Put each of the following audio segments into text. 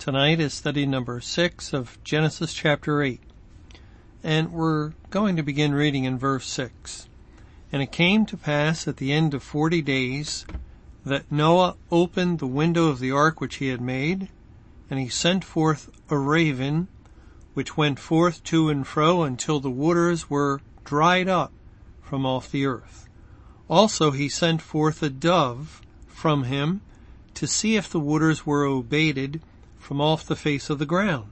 Tonight is study number six of Genesis chapter eight. And we're going to begin reading in verse six. And it came to pass at the end of forty days that Noah opened the window of the ark which he had made, and he sent forth a raven, which went forth to and fro until the waters were dried up from off the earth. Also he sent forth a dove from him to see if the waters were abated from off the face of the ground.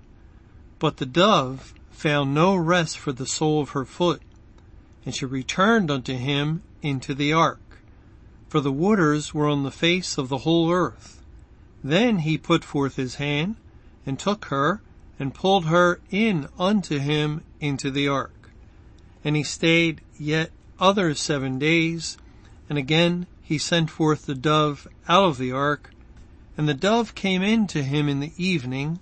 But the dove found no rest for the sole of her foot, and she returned unto him into the ark. For the waters were on the face of the whole earth. Then he put forth his hand, and took her, and pulled her in unto him into the ark. And he stayed yet other seven days, and again he sent forth the dove out of the ark, and the dove came in to him in the evening,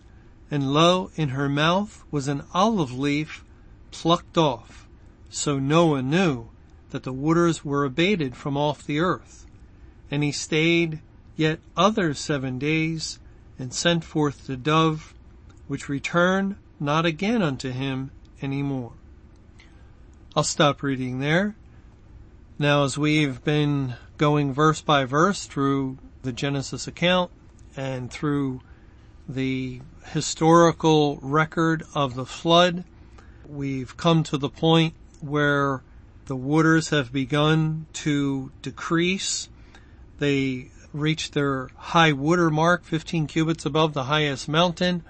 and lo, in her mouth was an olive leaf plucked off. So Noah knew that the waters were abated from off the earth. And he stayed yet other seven days, and sent forth the dove, which returned not again unto him any more. I'll stop reading there. Now as we've been going verse by verse through the Genesis account, and through the historical record of the flood, we've come to the point where the waters have begun to decrease. They reached their high water mark, 15 cubits above the highest mountain,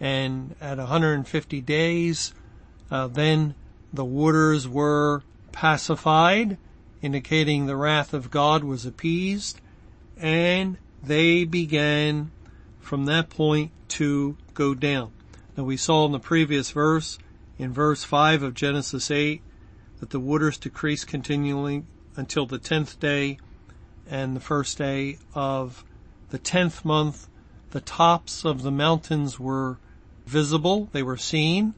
and at 150 days, uh, then the waters were pacified, indicating the wrath of God was appeased, and they began from that point to go down. Now we saw in the previous verse, in verse 5 of Genesis 8, that the waters decreased continually until the 10th day and the first day of the 10th month. The tops of the mountains were visible, they were seen,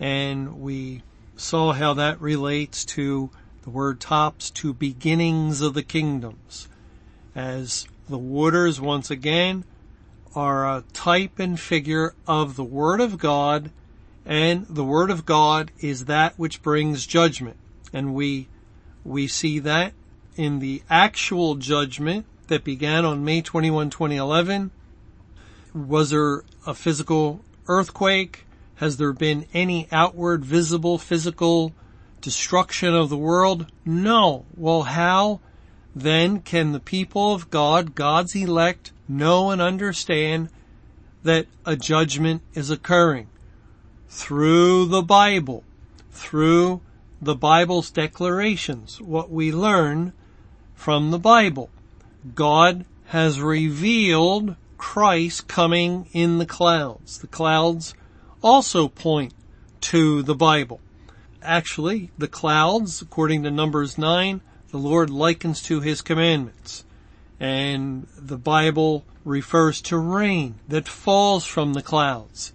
and we saw how that relates to the word tops to beginnings of the kingdoms. As the waters, once again, are a type and figure of the Word of God, and the Word of God is that which brings judgment. And we, we see that in the actual judgment that began on May 21, 2011. Was there a physical earthquake? Has there been any outward visible physical destruction of the world? No. Well, how? Then can the people of God, God's elect, know and understand that a judgment is occurring through the Bible, through the Bible's declarations, what we learn from the Bible. God has revealed Christ coming in the clouds. The clouds also point to the Bible. Actually, the clouds, according to Numbers 9, the Lord likens to his commandments. And the Bible refers to rain that falls from the clouds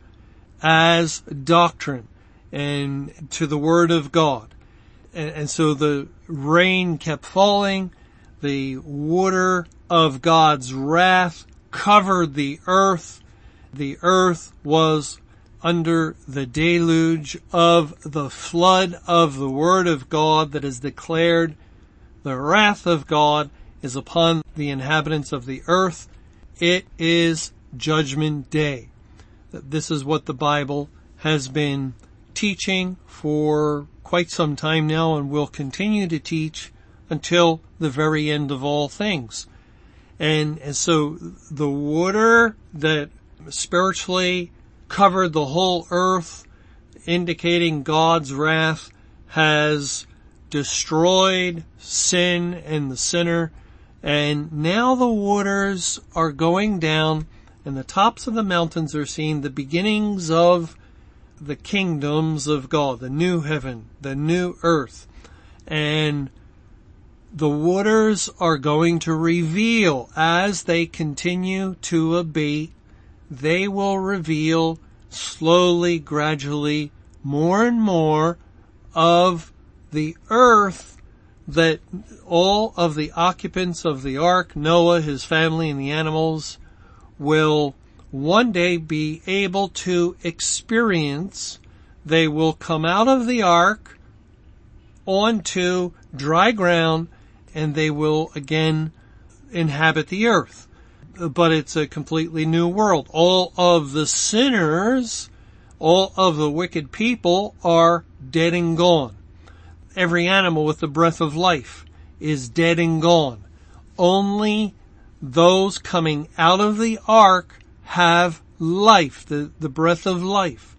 as doctrine and to the word of God. And, and so the rain kept falling. The water of God's wrath covered the earth. The earth was under the deluge of the flood of the word of God that is declared the wrath of God is upon the inhabitants of the earth. It is judgment day. This is what the Bible has been teaching for quite some time now and will continue to teach until the very end of all things. And, and so the water that spiritually covered the whole earth, indicating God's wrath, has destroyed sin and the sinner. And now the waters are going down and the tops of the mountains are seen the beginnings of the kingdoms of God, the new heaven, the new earth. And the waters are going to reveal as they continue to abate, they will reveal slowly, gradually, more and more of the earth that all of the occupants of the ark, Noah, his family, and the animals will one day be able to experience. They will come out of the ark onto dry ground and they will again inhabit the earth. But it's a completely new world. All of the sinners, all of the wicked people are dead and gone. Every animal with the breath of life is dead and gone. Only those coming out of the ark have life, the, the breath of life.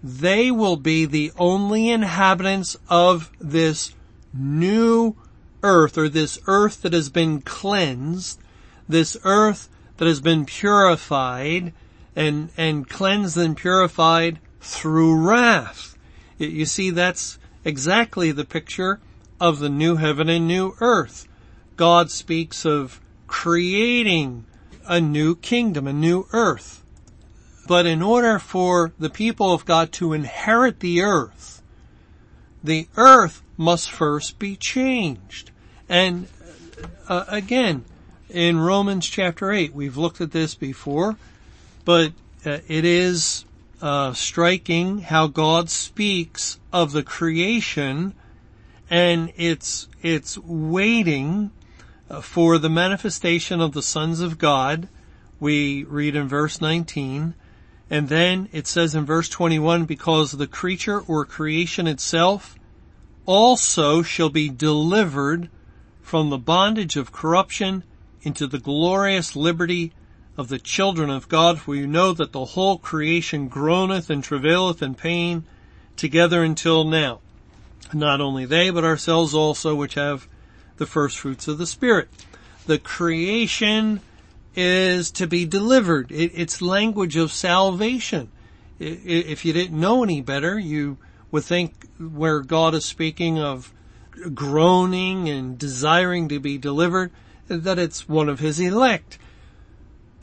They will be the only inhabitants of this new earth or this earth that has been cleansed, this earth that has been purified and, and cleansed and purified through wrath. You see, that's exactly the picture of the new heaven and new earth. God speaks of creating a new kingdom, a new earth. But in order for the people of God to inherit the earth, the earth must first be changed. And uh, again, in Romans chapter 8, we've looked at this before, but uh, it is uh, striking how God speaks of the creation and it's, it's waiting uh, for the manifestation of the sons of God. We read in verse 19 and then it says in verse 21, because the creature or creation itself also shall be delivered from the bondage of corruption into the glorious liberty of the children of God, for you know that the whole creation groaneth and travaileth in pain together until now. Not only they, but ourselves also, which have the first fruits of the Spirit. The creation is to be delivered. it's language of salvation. if you didn't know any better, you would think where God is speaking of groaning and desiring to be delivered, that it's one of his elect.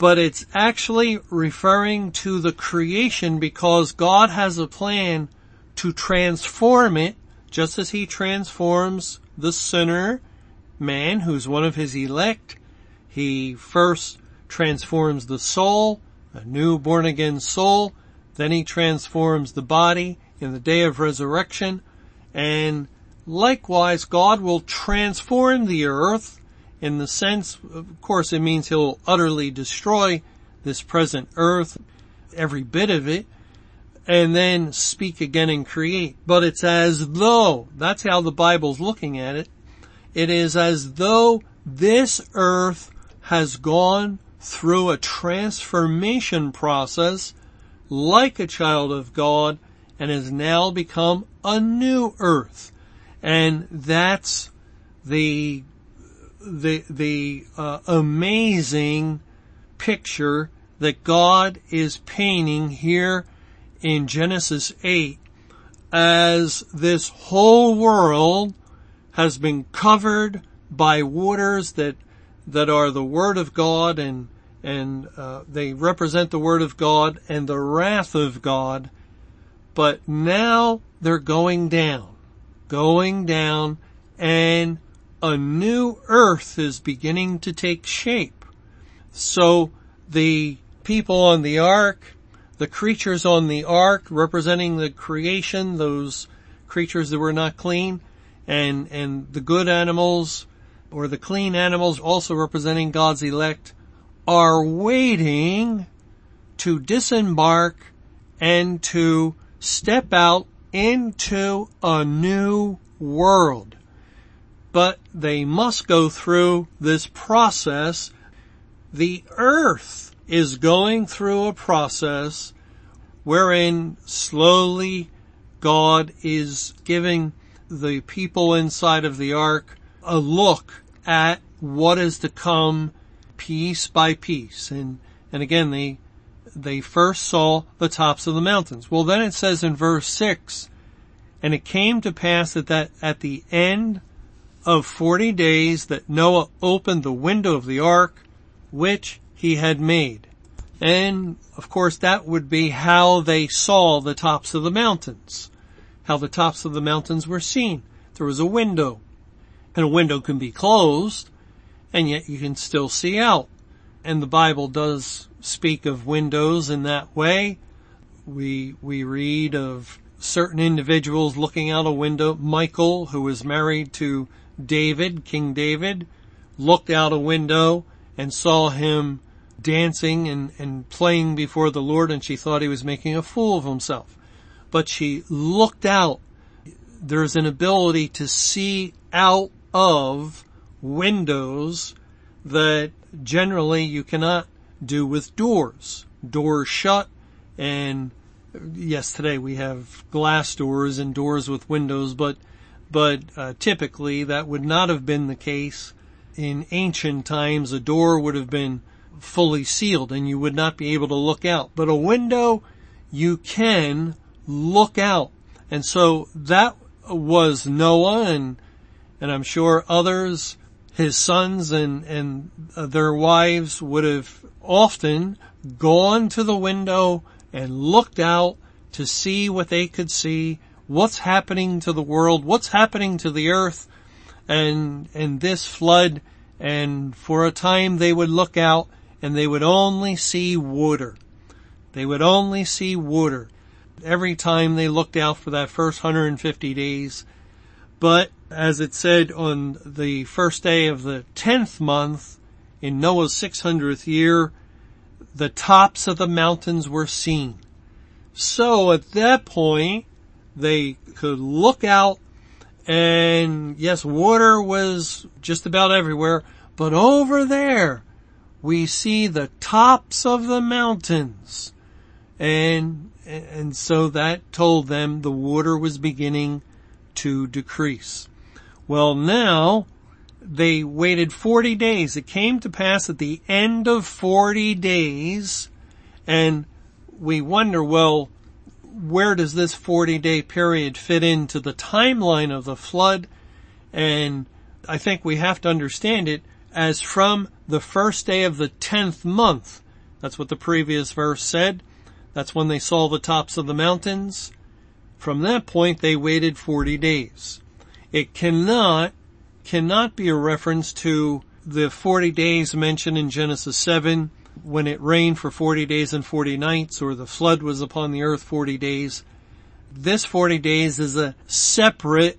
But it's actually referring to the creation because God has a plan to transform it just as he transforms the sinner man who's one of his elect. He first transforms the soul, a new born again soul. Then he transforms the body in the day of resurrection. And likewise, God will transform the earth in the sense, of course, it means he'll utterly destroy this present earth, every bit of it, and then speak again and create. But it's as though, that's how the Bible's looking at it, it is as though this earth has gone through a transformation process like a child of God and has now become a new earth. And that's the, the, the uh, amazing picture that God is painting here in Genesis 8 as this whole world has been covered by waters that that are the word of God and and uh, they represent the word of God and the wrath of God. But now they're going down, going down and a new earth is beginning to take shape. So the people on the ark, the creatures on the ark representing the creation, those creatures that were not clean, and, and the good animals or the clean animals also representing God's elect are waiting to disembark and to step out into a new world. But they must go through this process. The earth is going through a process wherein slowly God is giving the people inside of the ark a look at what is to come piece by piece. And, And again, they, they first saw the tops of the mountains. Well, then it says in verse six, and it came to pass that, that at the end of forty days that Noah opened the window of the ark, which he had made. And of course that would be how they saw the tops of the mountains. How the tops of the mountains were seen. There was a window. And a window can be closed, and yet you can still see out. And the Bible does speak of windows in that way. We, we read of certain individuals looking out a window. Michal, who was married to David, King David, looked out a window and saw him dancing and, and playing before the Lord and she thought he was making a fool of himself. But she looked out. There's an ability to see out of windows that generally you cannot do with doors. Doors shut and yes, today we have glass doors and doors with windows, but but uh, typically that would not have been the case in ancient times. A door would have been fully sealed and you would not be able to look out. But a window, you can look out. And so that was Noah and, and I'm sure others, his sons and, and their wives would have often gone to the window and looked out to see what they could see, what's happening to the world, what's happening to the earth, and, and this flood, and for a time they would look out and they would only see water. They would only see water every time they looked out for that first 150 days. But as it said on the first day of the 10th month in Noah's 600th year, the tops of the mountains were seen. So at that point, they could look out and yes, water was just about everywhere, but over there, we see the tops of the mountains. And, and so that told them the water was beginning to decrease. Well now, they waited 40 days. It came to pass at the end of 40 days, and we wonder, well, where does this 40 day period fit into the timeline of the flood? And I think we have to understand it as from the first day of the tenth month. That's what the previous verse said. That's when they saw the tops of the mountains. From that point, they waited 40 days. It cannot, cannot be a reference to the 40 days mentioned in Genesis 7 when it rained for 40 days and 40 nights or the flood was upon the earth 40 days. This 40 days is a separate,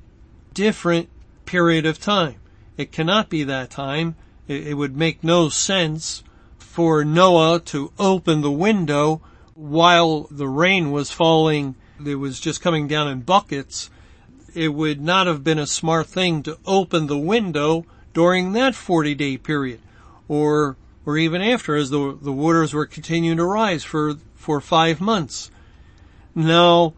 different period of time. It cannot be that time. It, would make no sense for Noah to open the window while the rain was falling. It was just coming down in buckets. It would not have been a smart thing to open the window during that 40 day period or, or even after as the, the waters were continuing to rise for, for five months. Now,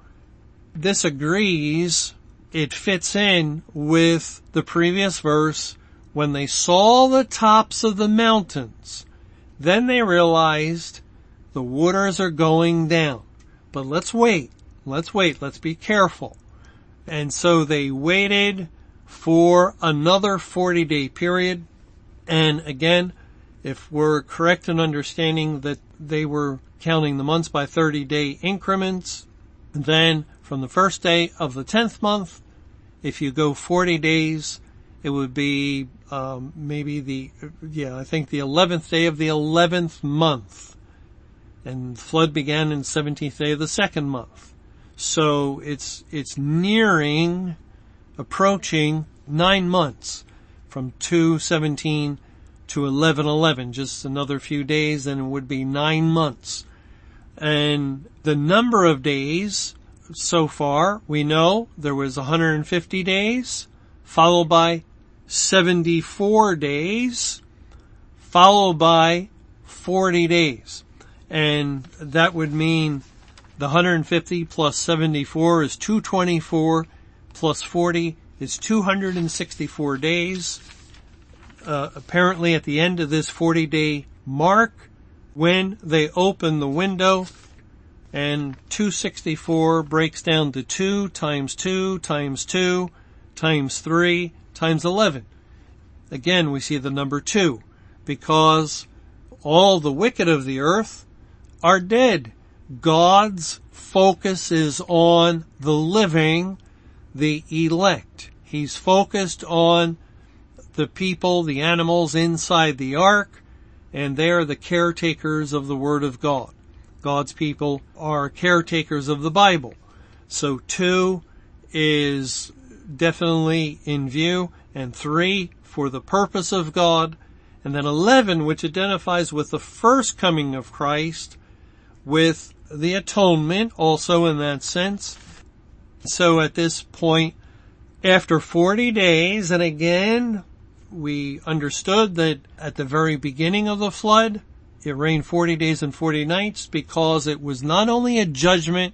this agrees. It fits in with the previous verse when they saw the tops of the mountains, then they realized the waters are going down. But let's wait. Let's wait. Let's be careful. And so they waited for another 40 day period. And again, if we're correct in understanding that they were counting the months by 30 day increments, then from the first day of the 10th month, if you go 40 days, it would be um, maybe the yeah I think the eleventh day of the eleventh month, and the flood began in the seventeenth day of the second month. So it's it's nearing, approaching nine months from two seventeen to eleven eleven. Just another few days, and it would be nine months. And the number of days so far, we know there was 150 days, followed by 74 days, followed by 40 days. And that would mean the 150 plus 74 is 224 plus 40 is 264 days. Uh, apparently at the end of this 40 day mark, when they open the window and 264 breaks down to 2 times 2 times 2 times 3 times 11. Again, we see the number 2 because all the wicked of the earth are dead. God's focus is on the living, the elect. He's focused on the people, the animals inside the ark, and they are the caretakers of the Word of God. God's people are caretakers of the Bible. So two is definitely in view and three for the purpose of God and then 11 which identifies with the first coming of Christ with the atonement also in that sense. So at this point, after 40 days, and again, we understood that at the very beginning of the flood, it rained 40 days and 40 nights because it was not only a judgment,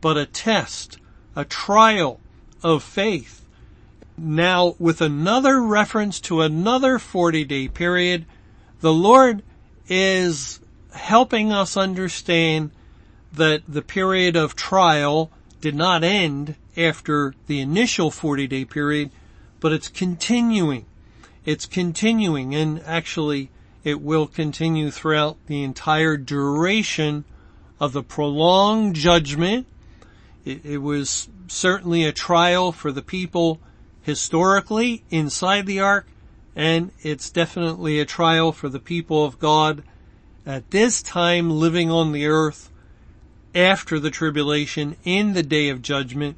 but a test, a trial of faith. Now, with another reference to another 40 day period, the Lord is helping us understand that the period of trial did not end after the initial 40 day period, but it's continuing. It's continuing and actually it will continue throughout the entire duration of the prolonged judgment. It, it, was certainly a trial for the people historically inside the ark, and it's definitely a trial for the people of God at this time living on the earth after the tribulation in the day of judgment.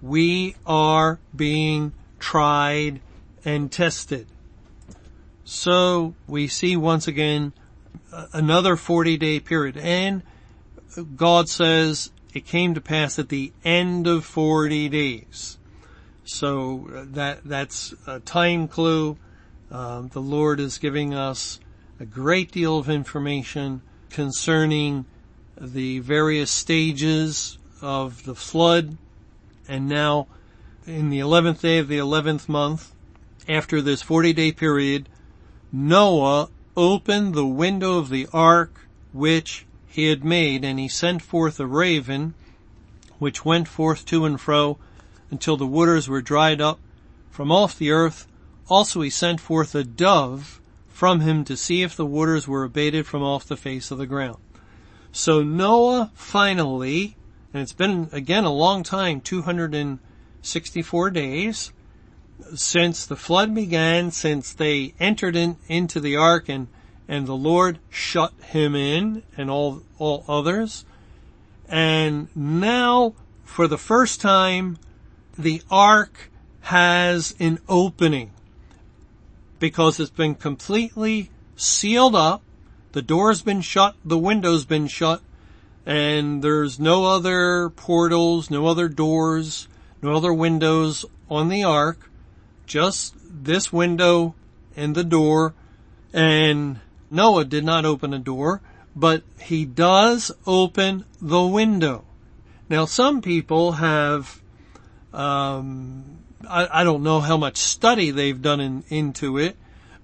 We are being tried and tested. So we see once again another 40 day period and God says it came to pass at the end of 40 days. So that, that's a time clue. Um, the Lord is giving us a great deal of information concerning the various stages of the flood and now in the 11th day of the 11th month after this 40 day period Noah opened the window of the ark which he had made, and he sent forth a raven, which went forth to and fro until the waters were dried up from off the earth. Also he sent forth a dove from him to see if the waters were abated from off the face of the ground. So Noah finally, and it's been again a long time, 264 days, since the flood began, since they entered in, into the ark and, and the Lord shut him in and all, all others. And now, for the first time, the ark has an opening because it's been completely sealed up. The door's been shut, the window's been shut, and there's no other portals, no other doors, no other windows on the ark just this window and the door and Noah did not open a door, but he does open the window. Now some people have, um, I, I, don't know how much study they've done in, into it,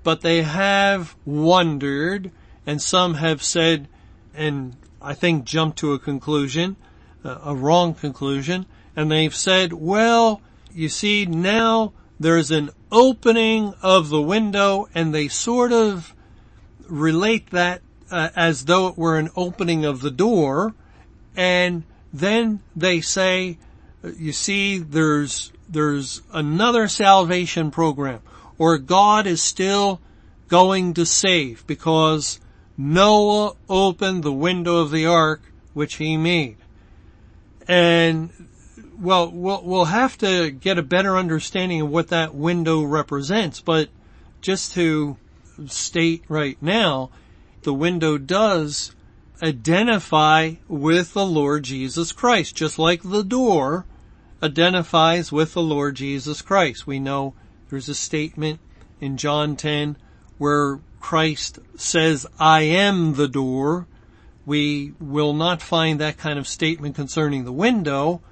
but they have wondered and some have said, and I think jumped to a conclusion, uh, a wrong conclusion, and they've said, well, you see now there's an opening of the window and they sort of relate that uh, as though it were an opening of the door and then they say you see there's there's another salvation program or God is still going to save because Noah opened the window of the ark which he made. And well, we'll, we'll have to get a better understanding of what that window represents, but just to state right now, the window does identify with the Lord Jesus Christ, just like the door identifies with the Lord Jesus Christ. We know there's a statement in John 10 where Christ says, I am the door. We will not find that kind of statement concerning the window,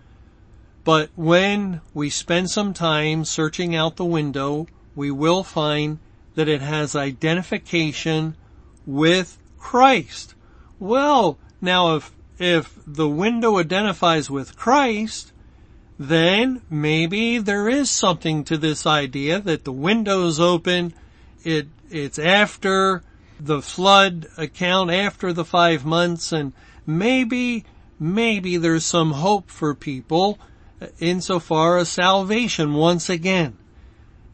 but when we spend some time searching out the window, we will find that it has identification with Christ. Well, now if, if the window identifies with Christ, then maybe there is something to this idea that the window's open, it, it's after the flood account, after the five months, and maybe, maybe there's some hope for people insofar as salvation once again.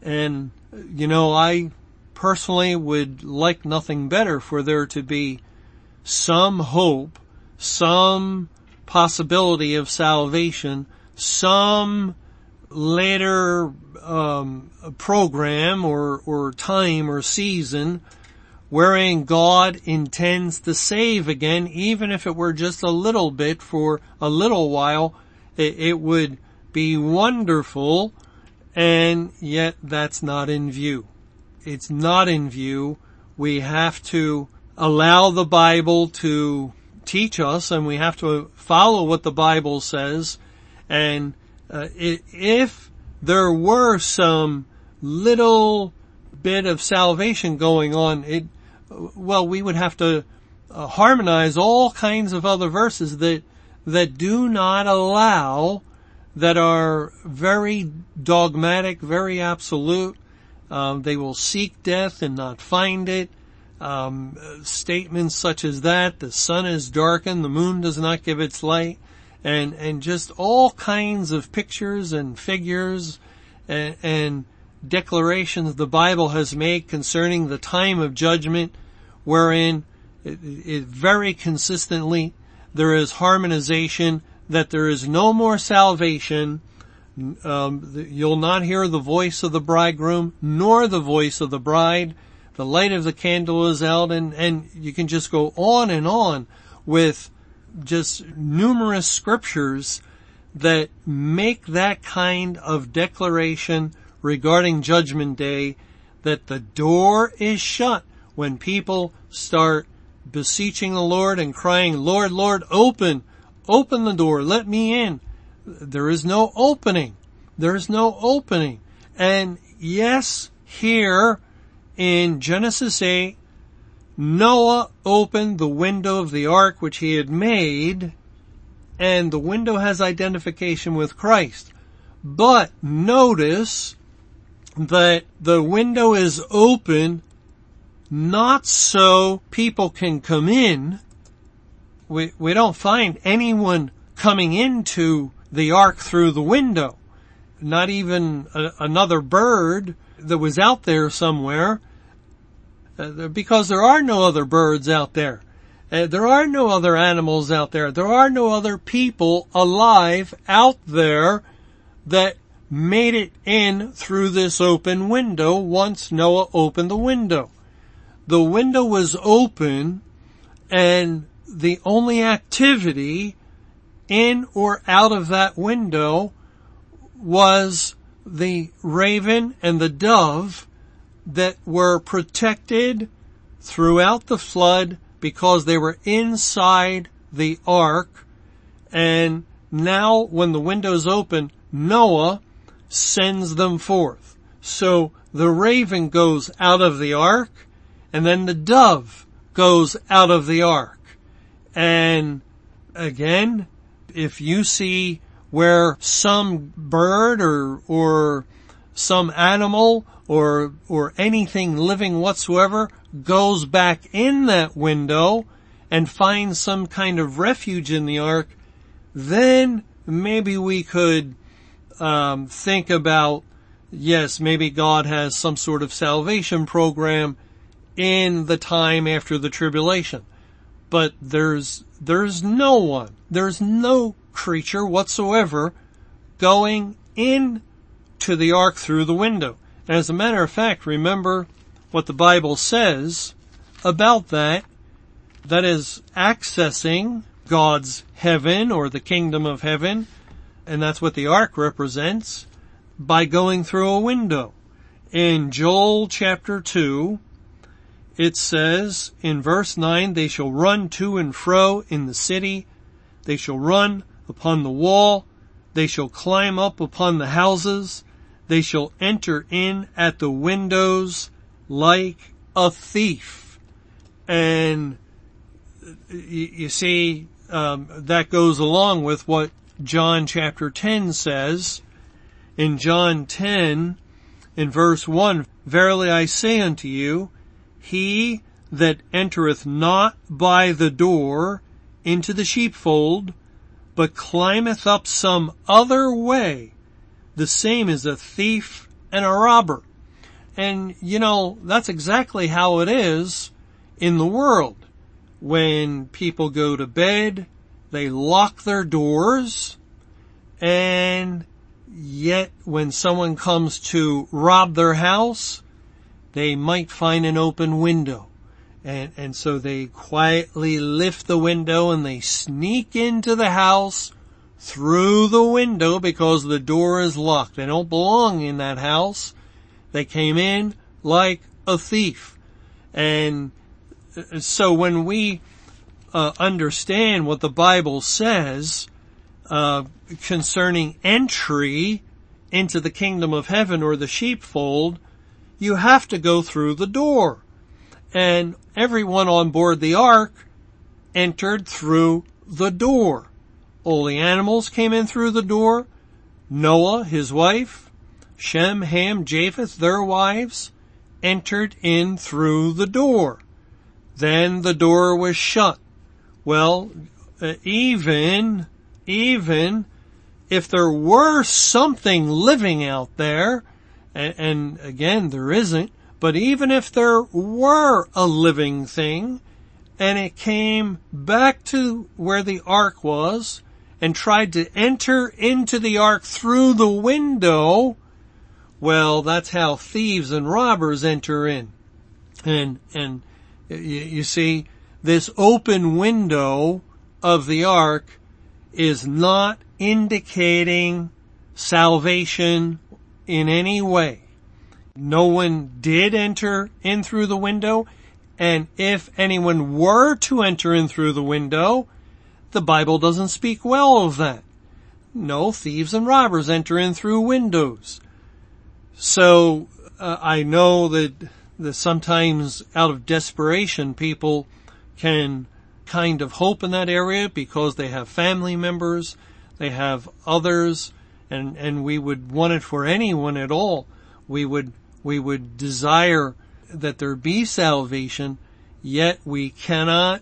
And, you know, I personally would like nothing better for there to be some hope, some possibility of salvation, some later um, program or or time or season wherein God intends to save again, even if it were just a little bit for a little while, it, would be wonderful, and yet that's not in view. It's not in view. We have to allow the Bible to teach us and we have to follow what the Bible says. And uh, if there were some little bit of salvation going on, it, well, we would have to uh, harmonize all kinds of other verses that, that do not allow, that are very dogmatic, very absolute. Um, they will seek death and not find it. Um, statements such as that, the sun is darkened, the moon does not give its light, and, and just all kinds of pictures and figures and, and declarations the Bible has made concerning the time of judgment wherein it, it very consistently there is harmonization that there is no more salvation. Um, you'll not hear the voice of the bridegroom nor the voice of the bride. The light of the candle is out and, and you can just go on and on with just numerous scriptures that make that kind of declaration regarding judgment day that the door is shut when people start beseeching the Lord and crying, Lord, Lord, open, open the door, let me in. There is no opening. There is no opening. And yes, here in Genesis 8, Noah opened the window of the ark which he had made, and the window has identification with Christ. But notice that the window is open not so people can come in. We, we don't find anyone coming into the ark through the window. Not even a, another bird that was out there somewhere. Uh, because there are no other birds out there. Uh, there are no other animals out there. There are no other people alive out there that made it in through this open window once Noah opened the window the window was open and the only activity in or out of that window was the raven and the dove that were protected throughout the flood because they were inside the ark. And now when the window's open, Noah sends them forth. So the raven goes out of the ark and then the dove goes out of the ark. And again, if you see where some bird or, or some animal or, or anything living whatsoever goes back in that window and finds some kind of refuge in the ark, then maybe we could um, think about yes, maybe God has some sort of salvation program in the time after the tribulation. But there's, there's no one, there's no creature whatsoever going in to the ark through the window. As a matter of fact, remember what the Bible says about that, that is accessing God's heaven or the kingdom of heaven, and that's what the ark represents, by going through a window. In Joel chapter 2, it says in verse 9, they shall run to and fro in the city. They shall run upon the wall. They shall climb up upon the houses. They shall enter in at the windows like a thief. And you, see, um, that goes along with what John chapter 10 says. In John 10, in verse 1, Verily I say unto you, he that entereth not by the door into the sheepfold, but climbeth up some other way, the same is a thief and a robber. And you know, that's exactly how it is in the world. When people go to bed, they lock their doors, and yet when someone comes to rob their house, they might find an open window. And, and so they quietly lift the window and they sneak into the house through the window because the door is locked. They don't belong in that house. They came in like a thief. And uh, so when we uh, understand what the Bible says uh, concerning entry into the kingdom of heaven or the sheepfold, you have to go through the door and everyone on board the ark entered through the door. All the animals came in through the door. Noah, his wife, Shem, Ham, Japheth, their wives, entered in through the door. Then the door was shut. Well, uh, even, even if there were something living out there, and, and again, there isn't, but even if there were a living thing and it came back to where the ark was and tried to enter into the ark through the window, well, that's how thieves and robbers enter in. And, and you, you see, this open window of the ark is not indicating salvation in any way no one did enter in through the window, and if anyone were to enter in through the window, the Bible doesn't speak well of that. No, thieves and robbers enter in through windows. So uh, I know that, that sometimes out of desperation people can kind of hope in that area because they have family members, they have others, and, and we would want it for anyone at all. We would we would desire that there be salvation, yet we cannot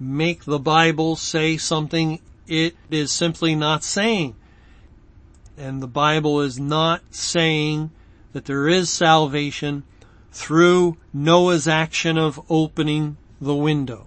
make the Bible say something it is simply not saying. And the Bible is not saying that there is salvation through Noah's action of opening the window.